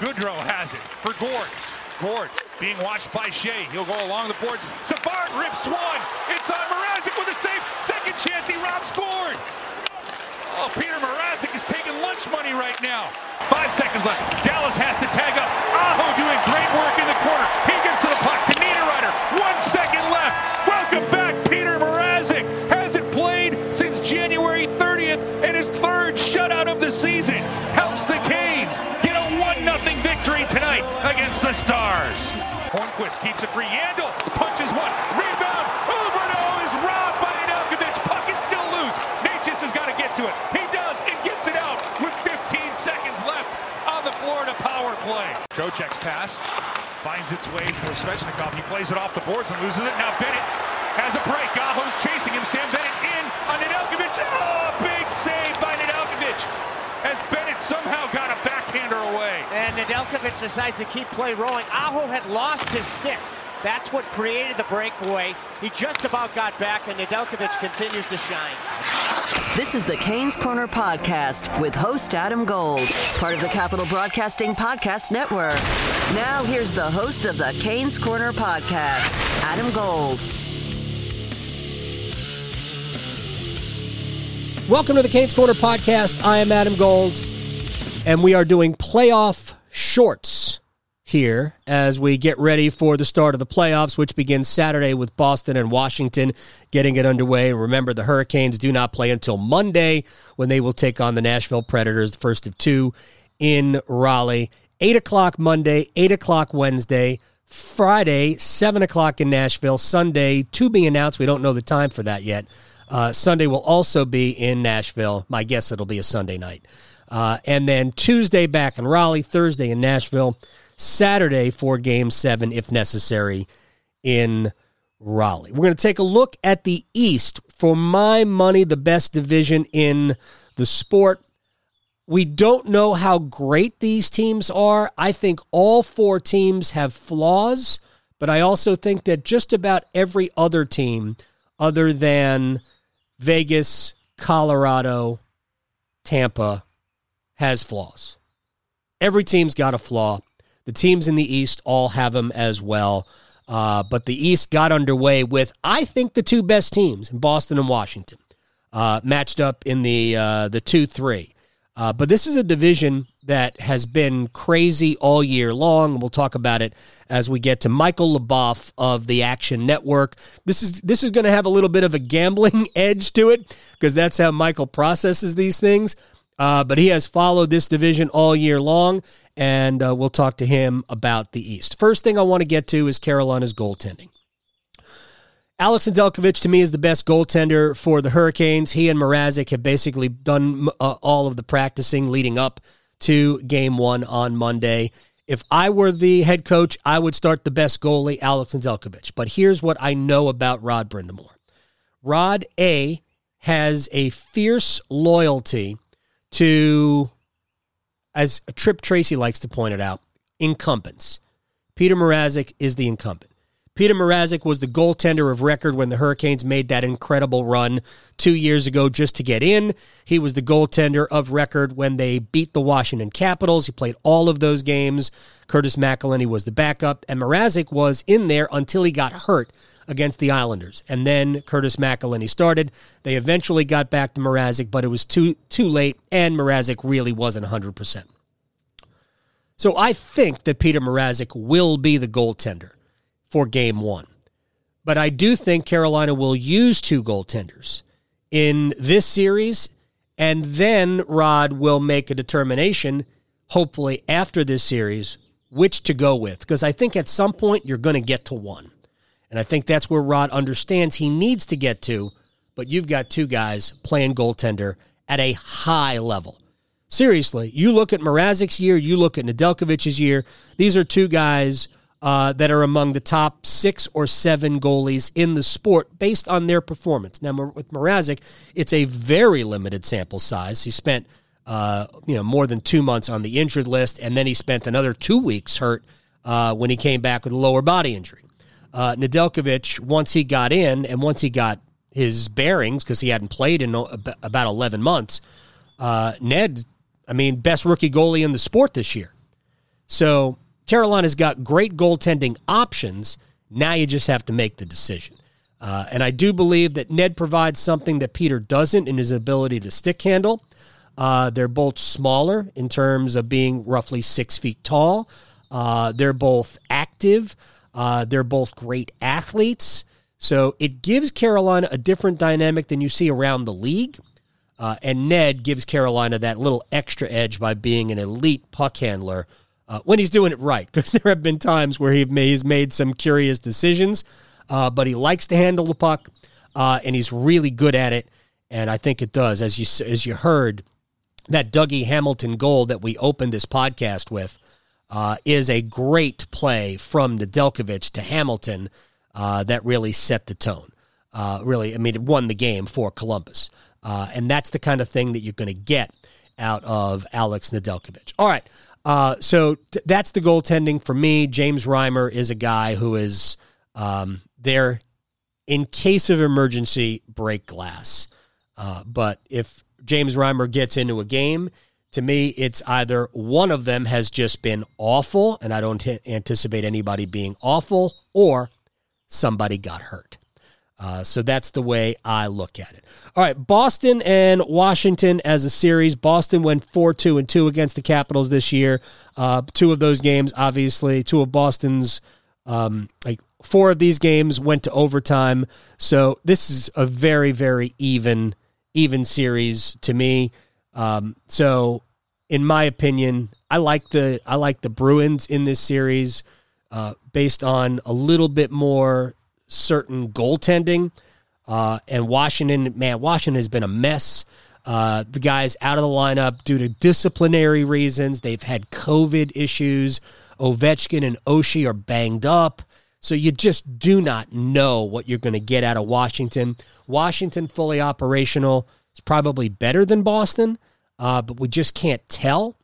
Goodrow has it for Gourde. Gourde being watched by Shea. He'll go along the boards. Savard rips one. It's on Mrazek with a save. Second chance. He robs Gourde. Oh, Peter Mrazek is taking lunch money right now. Five seconds left. Dallas has to tag up. Aho doing great work in the corner. He gets to the puck to Niederreiter. One second left. Welcome back, Peter Mrazek. Hasn't played since January 30th and his third shutout of the season. Helps the Canes get a 1 0 victory tonight against the Stars. Hornqvist keeps it free. Yandle punches one. Rebound. Huberdeau is robbed by Nedeljkovic. Puck is still loose. Necas has got to get to it. He does and gets it out with 15 seconds left on the Florida power play. Trocheck's pass finds its way for Svechnikov. He plays it off the boards and loses it. Now Bennett has a break. Aho's chasing him. Sam Bennett in on Nedeljkovic. Oh, big save by Nedeljkovic as Bennett somehow got a backhander away. And Nedeljkovic decides to keep play rolling. Aho had lost his stick. That's what created the breakaway. He just about got back, and Nedeljkovic continues to shine. This is the Canes Corner Podcast with host Adam Gold, part of the Capital Broadcasting Podcast Network. Now, here's the host of the Canes Corner Podcast, Adam Gold. Welcome to the Canes Corner podcast. I am Adam Gold, and we are doing playoff shorts here as we get ready for the start of the playoffs, which begins Saturday with Boston and Washington getting it underway. Remember, the Hurricanes do not play until Monday when they will take on the Nashville Predators, the first of two in Raleigh. 8 o'clock Monday, 8 o'clock Wednesday. Friday, 7 o'clock in Nashville. Sunday, to be announced. We don't know the time for that yet. Uh, Sunday will also be in Nashville. My guess it'll be a Sunday night. Uh, and then Tuesday back in Raleigh, Thursday in Nashville, Saturday for game seven, if necessary, in Raleigh. We're going to take a look at the East. For my money, the best division in the sport. We don't know how great these teams are. I think all four teams have flaws, but I also think that just about every other team, other than Vegas, Colorado, Tampa has flaws. Every team's got a flaw. The teams in the East all have them as well. Uh, but the East got underway with, I think, the two best teams in Boston and Washington, uh, matched up in the uh, the two three. Uh, but this is a division that has been crazy all year long. We'll talk about it as we get to Michael Leboff of the Action Network. This is this is going to have a little bit of a gambling edge to it because that's how Michael processes these things. Uh, but he has followed this division all year long, and uh, we'll talk to him about the East. First thing I want to get to is Carolina's goaltending. Alex Nedeljkovic to me is the best goaltender for the Hurricanes. He and Mrazek have basically done uh, all of the practicing leading up to game one on Monday. If I were the head coach, I would start the best goalie, Alex Nedeljkovic. But here's what I know about Rod Brind'Amour. Rod A has a fierce loyalty to, as Tripp Tracy likes to point it out, incumbents. Peter Mrazek is the incumbent. Peter Mrazek was the goaltender of record when the Hurricanes made that incredible run two years ago just to get in. He was the goaltender of record when they beat the Washington Capitals. He played all of those games. Curtis McElhinney was the backup, and Mrazek was in there until he got hurt against the Islanders. And then Curtis McElhinney started. They eventually got back to Mrazek, but it was too too late, and Mrazek really wasn't 100%. So I think that Peter Mrazek will be the goaltender for game one. But I do think Carolina will use two goaltenders in this series, and then Rod will make a determination, hopefully after this series, which to go with. Because I think at some point you're going to get to one. And I think that's where Rod understands he needs to get to, but you've got two guys playing goaltender at a high level. Seriously, you look at Mrazek's year, you look at Nedeljkovic's year. These are two guys uh, that are among the top six or seven goalies in the sport based on their performance. Now, with Mrazek, it's a very limited sample size. He spent uh, you know more than two months on the injured list, and then he spent another two weeks hurt uh, when he came back with a lower body injury. Uh, Nedeljkovic, once he got in and once he got his bearings, because he hadn't played in about 11 months, uh, Ned, I mean, best rookie goalie in the sport this year. So Carolina's got great goaltending options. Now you just have to make the decision. Uh, and I do believe that Ned provides something that Peter doesn't in his ability to stick handle. Uh, they're both smaller in terms of being roughly six feet tall. Uh, they're both active. Uh, they're both great athletes. So it gives Carolina a different dynamic than you see around the league. Uh, and Ned gives Carolina that little extra edge by being an elite puck handler uh, when he's doing it right. Because there have been times where he's made some curious decisions, uh, but he likes to handle the puck, uh, and he's really good at it. And I think it does, as you as you heard, that Dougie Hamilton goal that we opened this podcast with uh, is a great play from Nedeljkovic to Hamilton uh, that really set the tone. Uh, really, I mean, it won the game for Columbus. And that's the kind of thing that you're going to get out of Alex Nedeljkovic. All right. Uh, so th- that's the goaltending for me. James Reimer is a guy who is um, there in case of emergency, break glass. Uh, but if James Reimer gets into a game, to me, it's either one of them has just been awful, and I don't t- anticipate anybody being awful, or somebody got hurt. Uh, so that's the way I look at it. All right, Boston and Washington as a series. Boston went four two and two against the Capitals this year. Uh, two of those games, obviously, two of Boston's um, like four of these games went to overtime. So this is a very very even even series to me. Um, so in my opinion, I like the I like the Bruins in this series uh, based on a little bit more certain goaltending. Uh, and Washington, man, Washington has been a mess. Uh, the guys out of the lineup due to disciplinary reasons. They've had COVID issues. Ovechkin and Oshie are banged up. So you just do not know what you're going to get out of Washington. Washington fully operational is probably better than Boston, uh, but we just can't tell.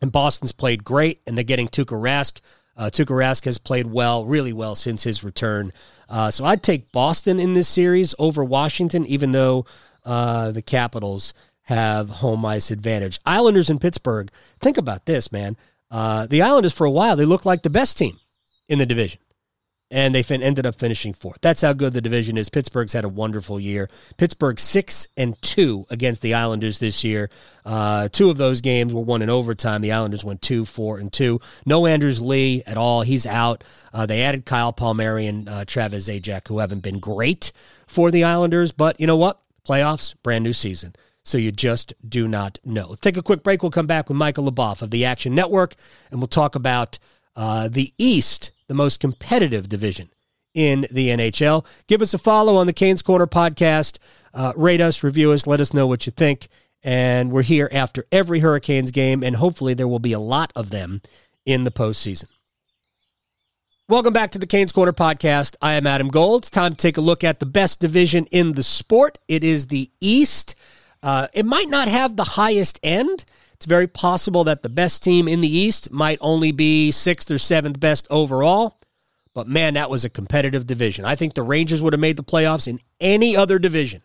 And Boston's played great, and they're getting Tuukka Rask. Uh, Tuukka Rask has played well, really well since his return. Uh, so I'd take Boston in this series over Washington, even though uh, the Capitals have home ice advantage. Islanders in Pittsburgh. Think about this, man. Uh, the Islanders, for a while, they looked like the best team in the division and they fin- ended up finishing fourth. That's how good the division is. Pittsburgh's had a wonderful year. Pittsburgh six and two against the Islanders this year. Uh, two of those games were won in overtime. The Islanders went two, four, and two. No Anders Lee at all. He's out. Uh, they added Kyle Palmieri and uh, Travis Zajac, who haven't been great for the Islanders. But you know what? Playoffs, brand new season. So you just do not know. Let's take a quick break. We'll come back with Michael Leboff of the Action Network, and we'll talk about uh, the East the most competitive division in the NHL. Give us a follow on the Canes Corner podcast. Uh, rate us, review us, let us know what you think. And we're here after every Hurricanes game, and hopefully there will be a lot of them in the postseason. Welcome back to the Canes Corner podcast. I am Adam Gold. It's time to take a look at the best division in the sport. It is the East. Uh, it might not have the highest end. It's very possible that the best team in the East might only be sixth or seventh best overall. But man, that was a competitive division. I think the Rangers would have made the playoffs in any other division.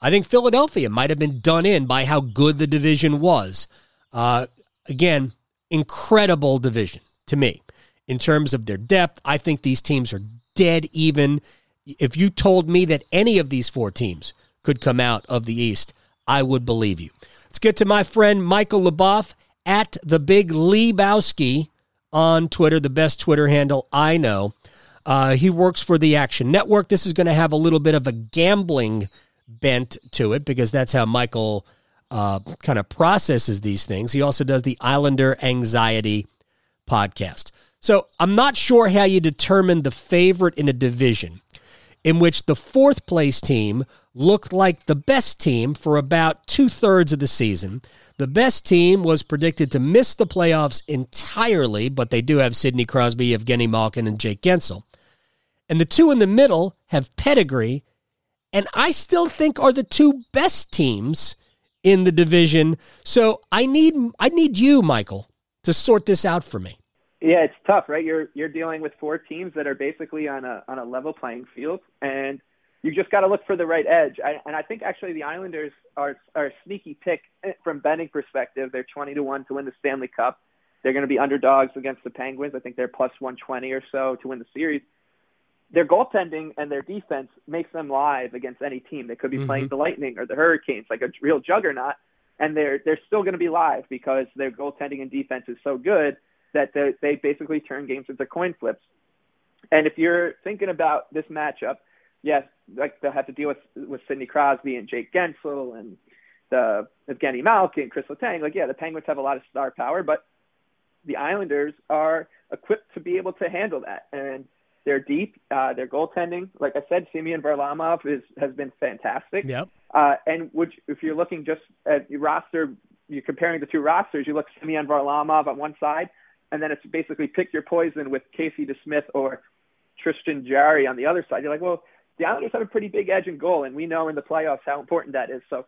I think Philadelphia might have been done in by how good the division was. Uh, again, incredible division to me in terms of their depth. I think these teams are dead even. If you told me that any of these four teams could come out of the East, I would believe you. Let's get to my friend Michael Leboff at the Big Lebowski on Twitter, the best Twitter handle I know. Uh, he works for the Action Network. This is going to have a little bit of a gambling bent to it because that's how Michael uh, kind of processes these things. He also does the Islander Anxiety podcast. So I'm not sure how you determine the favorite in a division in which the fourth place team looked like the best team for about two thirds of the season. The best team was predicted to miss the playoffs entirely, but they do have Sidney Crosby, Evgeny Malkin, and Jake Guentzel. And the two in the middle have pedigree, and I still think are the two best teams in the division. So I need I need you, Michael, to sort this out for me. Yeah, it's tough, right? You're you're dealing with four teams that are basically on a on a level playing field, and you just got to look for the right edge. I, and I think actually the Islanders are are a sneaky pick from betting perspective. They're twenty to one to win the Stanley Cup. They're going to be underdogs against the Penguins. I think they're plus 120 or so to win the series. Their goaltending and their defense makes them live against any team. They could be mm-hmm. playing the Lightning or the Hurricanes, like a real juggernaut, and they're they're still going to be live because their goaltending and defense is so good that they, they basically turn games into coin flips. And if you're thinking about this matchup, yes, like they'll have to deal with with Sidney Crosby and Jake Guentzel and the Evgeny Malkin, Chris Letang. Like, yeah, the Penguins have a lot of star power, but the Islanders are equipped to be able to handle that. And they're deep. Uh, their goaltending, like I said, Semyon Varlamov is has been fantastic. Yep. Uh, and which, if you're looking just at your roster, you're comparing the two rosters. You look Semyon Varlamov on one side, and then it's basically pick your poison with Casey DeSmith or Tristan Jarry on the other side. You're like, well, the Islanders have a pretty big edge in goal, and we know in the playoffs how important that is. So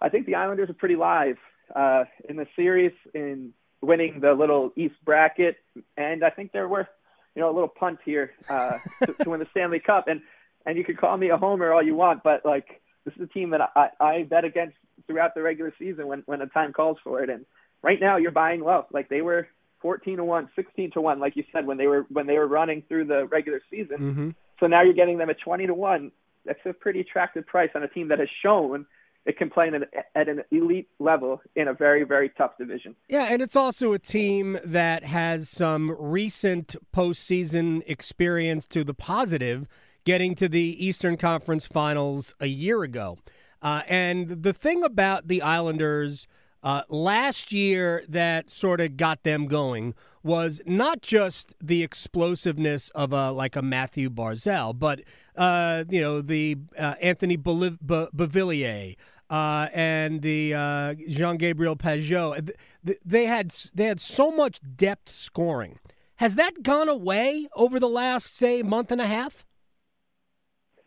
I think the Islanders are pretty live uh, in the series in winning the little East bracket, and I think they're worth you know a little punt here uh, to, to win the Stanley Cup. And and you could call me a homer all you want, but like this is a team that I, I bet against throughout the regular season when when the time calls for it. And right now you're buying low. Like they were 14 to 1, 16 to 1 like you said when they were when they were running through the regular season. Mm-hmm. So now you're getting them at 20 to 1. That's a pretty attractive price on a team that has shown it can play an, at an elite level in a very, very tough division. Yeah, and it's also a team that has some recent postseason experience to the positive, getting to the Eastern Conference Finals a year ago. Uh, and the thing about the Islanders uh, last year that sort of got them going was not just the explosiveness of a like a Mathew Barzal, but uh, you know the uh, Anthony Beauvillier uh, and the uh, Jean Gabriel Pageau. They had they had so much depth scoring. Has that gone away over the last say month and a half?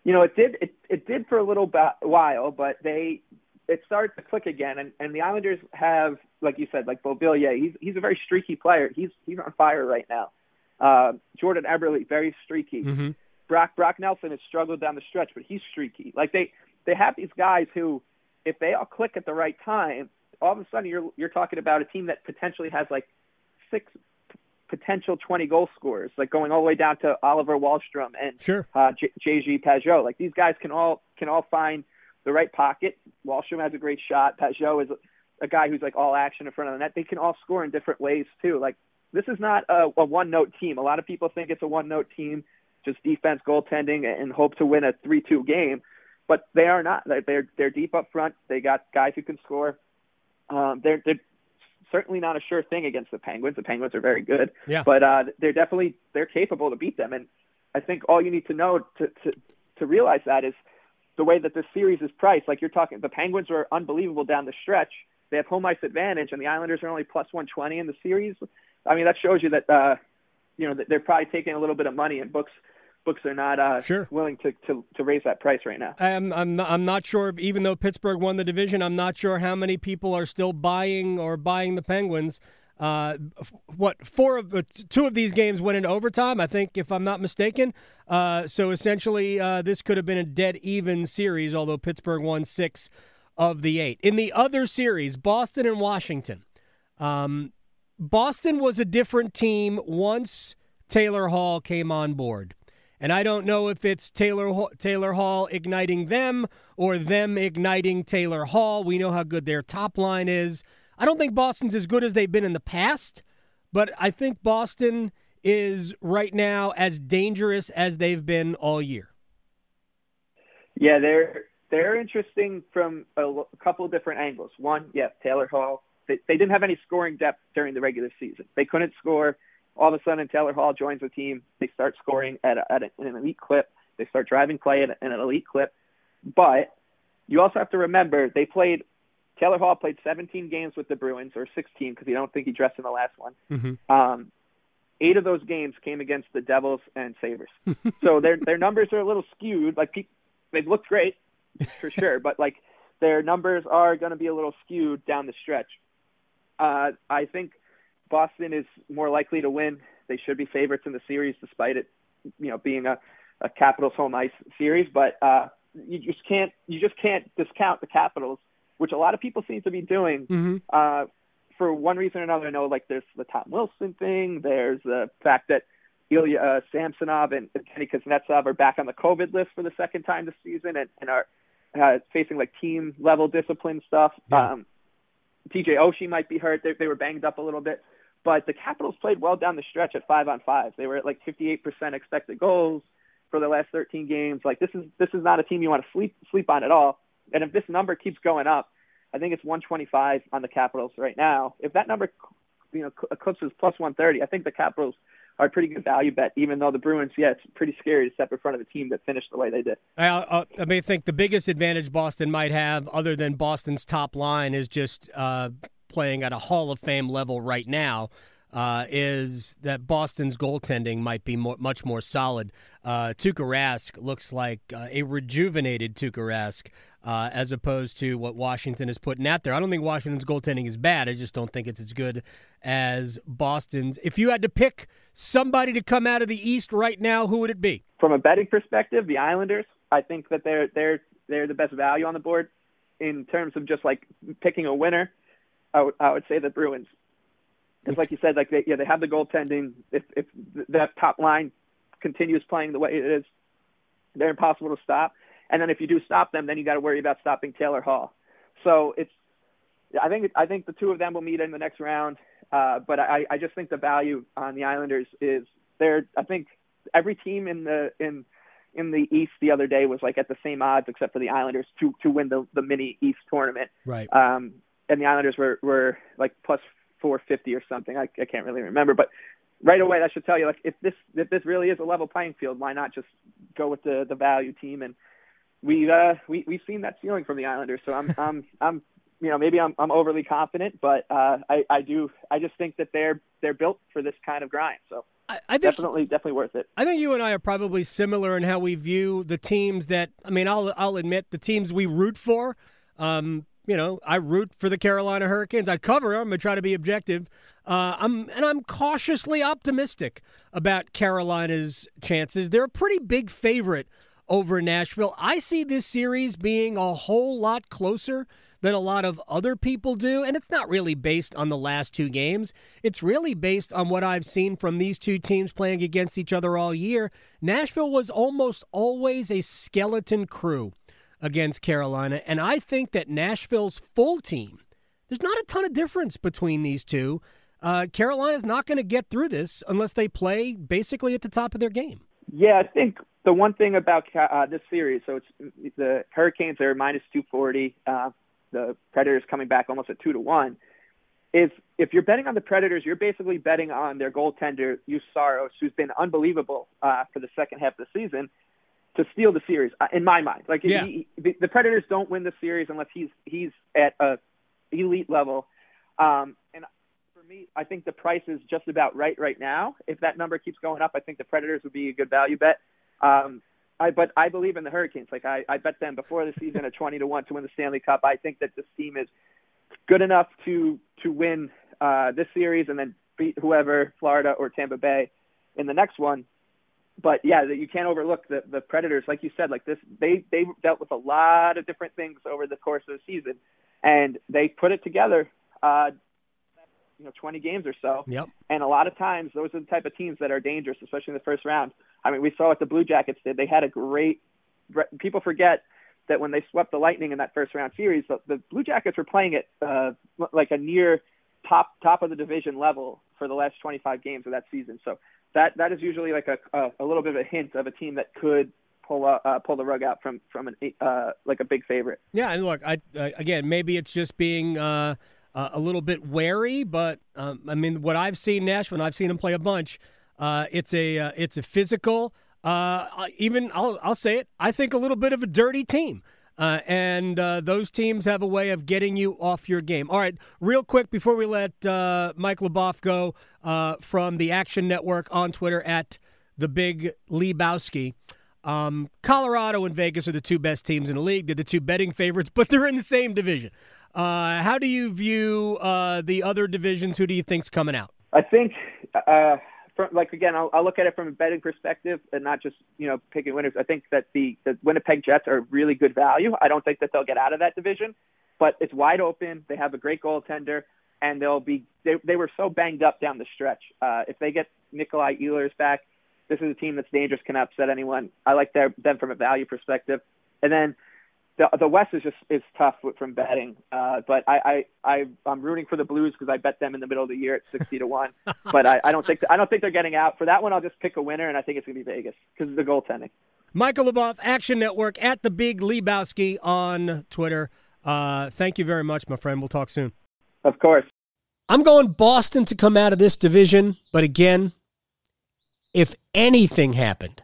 You know, it did. It, it did for a little while, but they it started to click again. And, and the Islanders have, like you said, like Beauvillier. He's he's a very streaky player. He's he's on fire right now. Uh, Jordan Eberle, very streaky. Mm-hmm. Brock Brock Nelson has struggled down the stretch, but he's streaky. Like they they have these guys who, if they all click at the right time, all of a sudden you're you're talking about a team that potentially has like six potential 20 goal scorers, like going all the way down to Oliver Wahlstrom and sure. uh, J- JG Pageau. Like these guys can all can all find the right pocket. Wahlstrom has a great shot. Pageau is a guy who's like all action in front of the net. They can all score in different ways too. Like this is not a, a one note team. A lot of people think it's a one note team, just defense, goaltending, and hope to win a three two game. But they are not. They're they're deep up front. They got guys who can score. Um, they're they're certainly not a sure thing against the Penguins. The Penguins are very good. Yeah. But uh, they're definitely they're capable to beat them. And I think all you need to know to to to realize that is the way that this series is priced. Like you're talking, the Penguins are unbelievable down the stretch. They have home ice advantage, and the Islanders are only plus 120 in the series. I mean, that shows you that uh, you know that they're probably taking a little bit of money, and books books are not uh, sure. willing to, to, to raise that price right now. I'm I'm not, I'm not sure. Even though Pittsburgh won the division, I'm not sure how many people are still buying or buying the Penguins. Uh, what four of the two of these games went into overtime, I think, if I'm not mistaken. Uh, so essentially, uh, this could have been a dead even series, although Pittsburgh won six of the eight. In the other series, Boston and Washington. Um, Boston was a different team once Taylor Hall came on board. And I don't know if it's Taylor Taylor Hall igniting them or them igniting Taylor Hall. We know how good their top line is. I don't think Boston's as good as they've been in the past, but I think Boston is right now as dangerous as they've been all year. Yeah, they're they're interesting from a, a couple of different angles. One, yeah, Taylor Hall. They, they didn't have any scoring depth during the regular season. They couldn't score. All of a sudden, Taylor Hall joins the team. They start scoring at, a, at an elite clip. They start driving play at an elite clip. But you also have to remember they played Taylor Hall played 17 games with the Bruins, or 16 because you don't think he dressed in the last one. Mm-hmm. Um, eight of those games came against the Devils and Sabres. so their their numbers are a little skewed. Like they've looked great for sure, but like their numbers are going to be a little skewed down the stretch. Uh, I think Boston is more likely to win. They should be favorites in the series, despite it, you know, being a, a Capitals home ice series. But uh, you just can't you just can't discount the Capitals which a lot of people seem to be doing, mm-hmm. uh, for one reason or another, I know like there's the Tom Wilson thing. There's the fact that Ilya uh, Samsonov and Kenny Kuznetsov are back on the COVID list for the second time this season and, and are uh, facing like team level discipline stuff. Yeah. Um, TJ Oshie might be hurt. They, they were banged up a little bit. But the Capitals played well down the stretch at five on five. They were at like 58% expected goals for the last 13 games. Like this is this is not a team you want to sleep sleep on at all. And if this number keeps going up, I think it's 125 on the Capitals right now. If that number, you know, eclipses plus 130, I think the Capitals are a pretty good value bet. Even though the Bruins, yeah, it's pretty scary to step in front of a team that finished the way they did. I, I I think the biggest advantage Boston might have, other than Boston's top line, is just uh, playing at a Hall of Fame level right now. Uh, is that Boston's goaltending might be more, much more solid. Uh, Tuukka Rask looks like uh, a rejuvenated Tuukka Rask uh, as opposed to what Washington is putting out there. I don't think Washington's goaltending is bad. I just don't think it's as good as Boston's. If you had to pick somebody to come out of the East right now, who would it be? From a betting perspective, the Islanders. I think that they're they're they're the best value on the board in terms of just like picking a winner. I would, I would say the Bruins. Because, like you said, like they, yeah, they have the goaltending. If if that top line continues playing the way it is, they're impossible to stop. And then if you do stop them, then you got to worry about stopping Taylor Hall. So it's, I think I think the two of them will meet in the next round. Uh, but I, I just think the value on the Islanders is they're. I think every team in the in in the East the other day was like at the same odds except for the Islanders to to win the the mini East tournament. Right. Um, and the Islanders were were like plus 450 or something. I, I can't really remember, but right away that should tell you like if this if this really is a level playing field, why not just go with the the value team and we uh we we've seen that ceiling from the Islanders. So I'm I'm I'm you know maybe I'm I'm overly confident, but uh, I I do I just think that they're they're built for this kind of grind. So. I, I think, definitely, definitely worth it. I think you and I are probably similar in how we view the teams that. I mean, I'll I'll admit the teams we root for. Um, you know, I root for the Carolina Hurricanes. I cover them. I try to be objective. Uh, I'm and I'm cautiously optimistic about Carolina's chances. They're a pretty big favorite over Nashville. I see this series being a whole lot closer than a lot of other people do. And it's not really based on the last two games. It's really based on what I've seen from these two teams playing against each other all year. Nashville was almost always a skeleton crew against Carolina. And I think that Nashville's full team, there's not a ton of difference between these two. Uh, Carolina's not going to get through this unless they play basically at the top of their game. Yeah, I think the one thing about uh, this series, so it's the Hurricanes are minus 240, uh, the Predators coming back almost at two to one. Is if you're betting on the Predators, you're basically betting on their goaltender Saros, who's been unbelievable uh, for the second half of the season, to steal the series. Uh, in my mind, like yeah. he, the, the Predators don't win the series unless he's he's at a elite level. Um, and for me, I think the price is just about right right now. If that number keeps going up, I think the Predators would be a good value bet. Um, I but I believe in the Hurricanes. Like I, I bet them before the season at twenty to one to win the Stanley Cup. I think that this team is good enough to to win uh, this series and then beat whoever Florida or Tampa Bay in the next one. But yeah, that you can't overlook the the Predators. Like you said, like this, they they dealt with a lot of different things over the course of the season, and they put it together. Uh, you know, 20 games or so. Yep. And a lot of times, those are the type of teams that are dangerous, especially in the first round. I mean, we saw what the Blue Jackets did. They had a great. People forget that when they swept the Lightning in that first round series, the, the Blue Jackets were playing at uh, like a near top top of the division level for the last 25 games of that season. So that that is usually like a a, a little bit of a hint of a team that could pull uh, pull the rug out from from an uh, like a big favorite. Yeah, and look, I again maybe it's just being. Uh, uh, a little bit wary, but um, I mean, what I've seen Nashville, and I've seen him play a bunch. Uh, it's a uh, it's a physical, uh, even I'll I'll say it. I think a little bit of a dirty team. Uh, and uh, those teams have a way of getting you off your game. All right, real quick before we let uh, Mike Leboff go from the Action Network on Twitter at the Big Lebowski. Um, Colorado and Vegas are the two best teams in the league. They're the two betting favorites, but they're in the same division. how do you view the other divisions? Who do you think's coming out? I think from, like again, I'll, I'll look at it from a betting perspective and not just you know picking winners. I think that the the Winnipeg Jets are really good value. I don't think that they'll get out of that division, but it's wide open. They have a great goaltender, and they'll be they, they were so banged up down the stretch. Uh, if they get Nikolai Ehlers back, this is a team that's dangerous, can upset anyone. I like their, them from a value perspective. And then the the West is just is tough from betting. Uh, but I I, I I'm rooting for the Blues because I bet them in the middle of the year at sixty to one. but I, I don't think I don't think they're getting out for that one. I'll just pick a winner, and I think it's going to be Vegas because of the goaltending. Michael Leboff, Action Network at the Big Lebowski on Twitter. Uh, thank you very much, my friend. We'll talk soon. Of course. I'm going Boston to come out of this division, but again, if anything happened,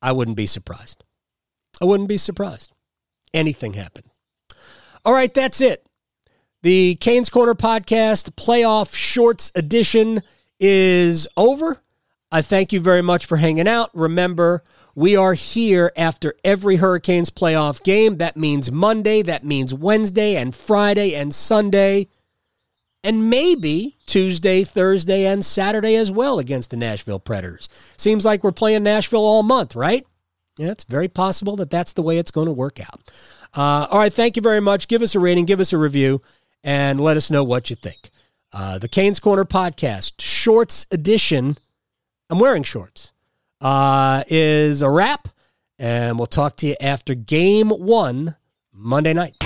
I wouldn't be surprised. I wouldn't be surprised. Anything happened. All right, that's it. The Canes Corner podcast playoff shorts edition is over. I thank you very much for hanging out. Remember, we are here after every Hurricanes playoff game. That means Monday, that means Wednesday, and Friday, and Sunday, and maybe Tuesday, Thursday, and Saturday as well against the Nashville Predators. Seems like we're playing Nashville all month, right? Yeah, it's very possible that that's the way it's going to work out. Uh, all right, thank you very much. Give us a rating, give us a review, and let us know what you think. Uh, the Canes Corner podcast, shorts edition I'm wearing shorts, uh, is a wrap. And we'll talk to you after game one Monday night.